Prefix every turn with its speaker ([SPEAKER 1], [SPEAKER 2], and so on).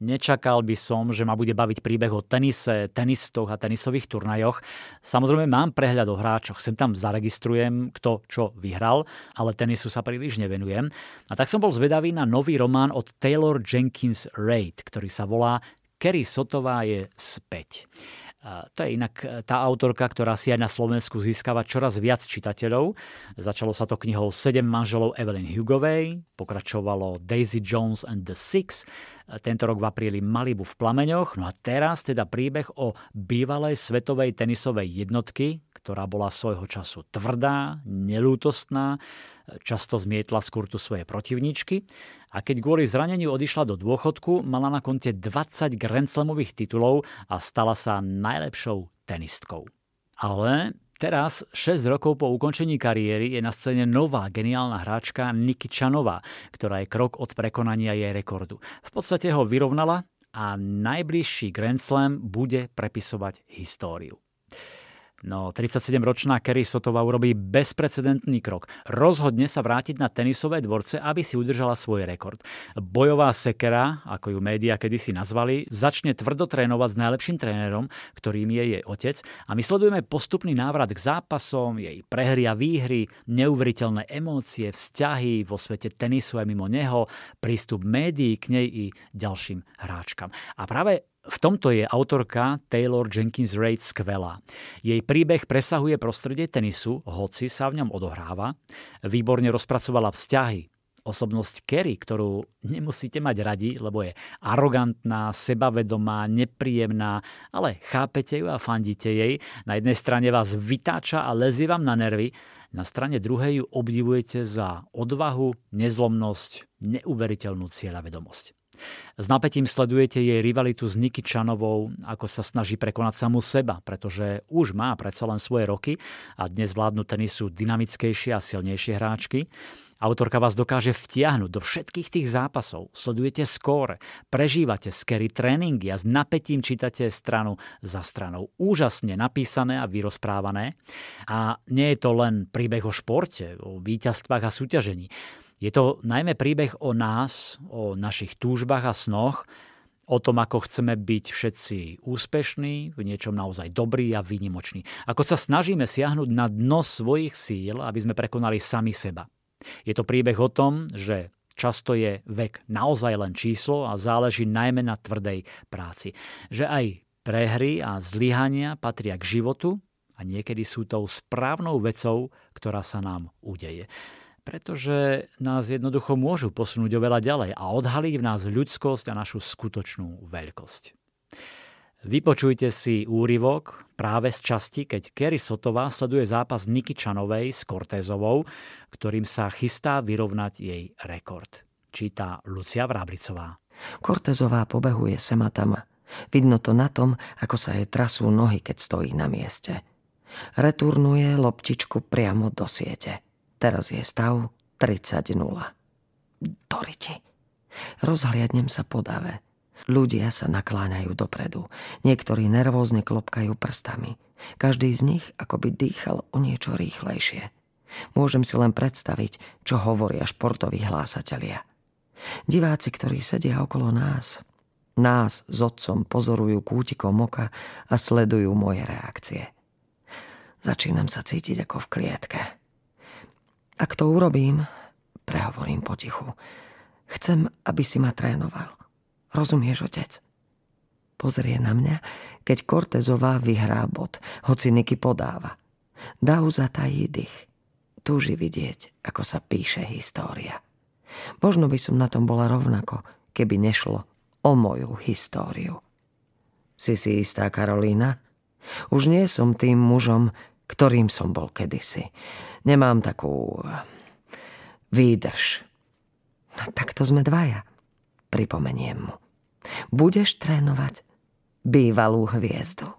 [SPEAKER 1] Nečakal by som, že ma bude baviť príbeh o tenise, tenistoch a tenisových turnajoch. Samozrejme mám prehľad o hráčoch, sem tam zaregistrujem, kto čo vyhral, ale tenisu sa príliš nevenujem. A tak som bol zvedavý na nový román od Taylor Jenkins Reid, ktorý sa volá Kerry Sotová je späť. To je inak e, tá autorka, ktorá si aj na Slovensku získava čoraz viac čitateľov. Začalo sa to knihou Sedem manželov Evelyn Hugovej, pokračovalo Daisy Jones and the Six, e, tento rok v apríli Malibu v plameňoch, no a teraz teda príbeh o bývalej svetovej tenisovej jednotky, ktorá bola svojho času tvrdá, nelútostná, často zmietla z kurtu svoje protivničky a keď kvôli zraneniu odišla do dôchodku, mala na konte 20 Grand Slamových titulov a stala sa najlepšou tenistkou. Ale Teraz, 6 rokov po ukončení kariéry, je na scéne nová geniálna hráčka Niky Čanová, ktorá je krok od prekonania jej rekordu. V podstate ho vyrovnala a najbližší Grand Slam bude prepisovať históriu. No, 37-ročná Kerry Sotová urobí bezprecedentný krok. Rozhodne sa vrátiť na tenisové dvorce, aby si udržala svoj rekord. Bojová sekera, ako ju médiá kedysi nazvali, začne tvrdo trénovať s najlepším trénerom, ktorým je jej otec a my sledujeme postupný návrat k zápasom, jej prehry a výhry, neuveriteľné emócie, vzťahy vo svete tenisu aj mimo neho, prístup médií k nej i ďalším hráčkam. A práve v tomto je autorka Taylor Jenkins Reid skvelá. Jej príbeh presahuje prostredie tenisu, hoci sa v ňom odohráva. Výborne rozpracovala vzťahy, osobnosť Kerry, ktorú nemusíte mať radi, lebo je arogantná, sebavedomá, nepríjemná, ale chápete ju a fandíte jej. Na jednej strane vás vytáča a lezie vám na nervy, na strane druhej ju obdivujete za odvahu, nezlomnosť, neuveriteľnú cieľavedomosť. S napätím sledujete jej rivalitu s Niky Čanovou, ako sa snaží prekonať samú seba, pretože už má predsa len svoje roky a dnes vládnu tenisu dynamickejšie a silnejšie hráčky. Autorka vás dokáže vtiahnuť do všetkých tých zápasov. Sledujete skóre, prežívate skery tréningy a s napätím čítate stranu za stranou. Úžasne napísané a vyrozprávané. A nie je to len príbeh o športe, o víťazstvách a súťažení. Je to najmä príbeh o nás, o našich túžbách a snoch, o tom, ako chceme byť všetci úspešní, v niečom naozaj dobrý a výnimočný. Ako sa snažíme siahnuť na dno svojich síl, aby sme prekonali sami seba. Je to príbeh o tom, že často je vek naozaj len číslo a záleží najmä na tvrdej práci. Že aj prehry a zlyhania patria k životu a niekedy sú tou správnou vecou, ktorá sa nám udeje pretože nás jednoducho môžu posunúť oveľa ďalej a odhaliť v nás ľudskosť a našu skutočnú veľkosť. Vypočujte si úryvok práve z časti, keď Kerry Sotová sleduje zápas Niky Čanovej s Cortézovou, ktorým sa chystá vyrovnať jej rekord. Číta Lucia Vráblicová.
[SPEAKER 2] Cortézová pobehuje sem a tam. Vidno to na tom, ako sa jej trasú nohy, keď stojí na mieste. Returnuje loptičku priamo do siete. Teraz je stav 30-0. Doriti. Rozhliadnem sa po dave. Ľudia sa nakláňajú dopredu. Niektorí nervózne klopkajú prstami. Každý z nich akoby dýchal o niečo rýchlejšie. Môžem si len predstaviť, čo hovoria športoví hlásatelia. Diváci, ktorí sedia okolo nás, nás s otcom pozorujú kútikom oka a sledujú moje reakcie. Začínam sa cítiť ako v klietke. Ak to urobím, prehovorím potichu, chcem, aby si ma trénoval. Rozumieš, otec? Pozrie na mňa, keď Cortezová vyhrá bod, hoci Niky podáva. Dá zatají dých. Túži vidieť, ako sa píše história. Možno by som na tom bola rovnako, keby nešlo o moju históriu. Si si istá, Karolína? Už nie som tým mužom, ktorým som bol kedysi nemám takú výdrž. No takto sme dvaja. Pripomeniem mu. Budeš trénovať bývalú hviezdu.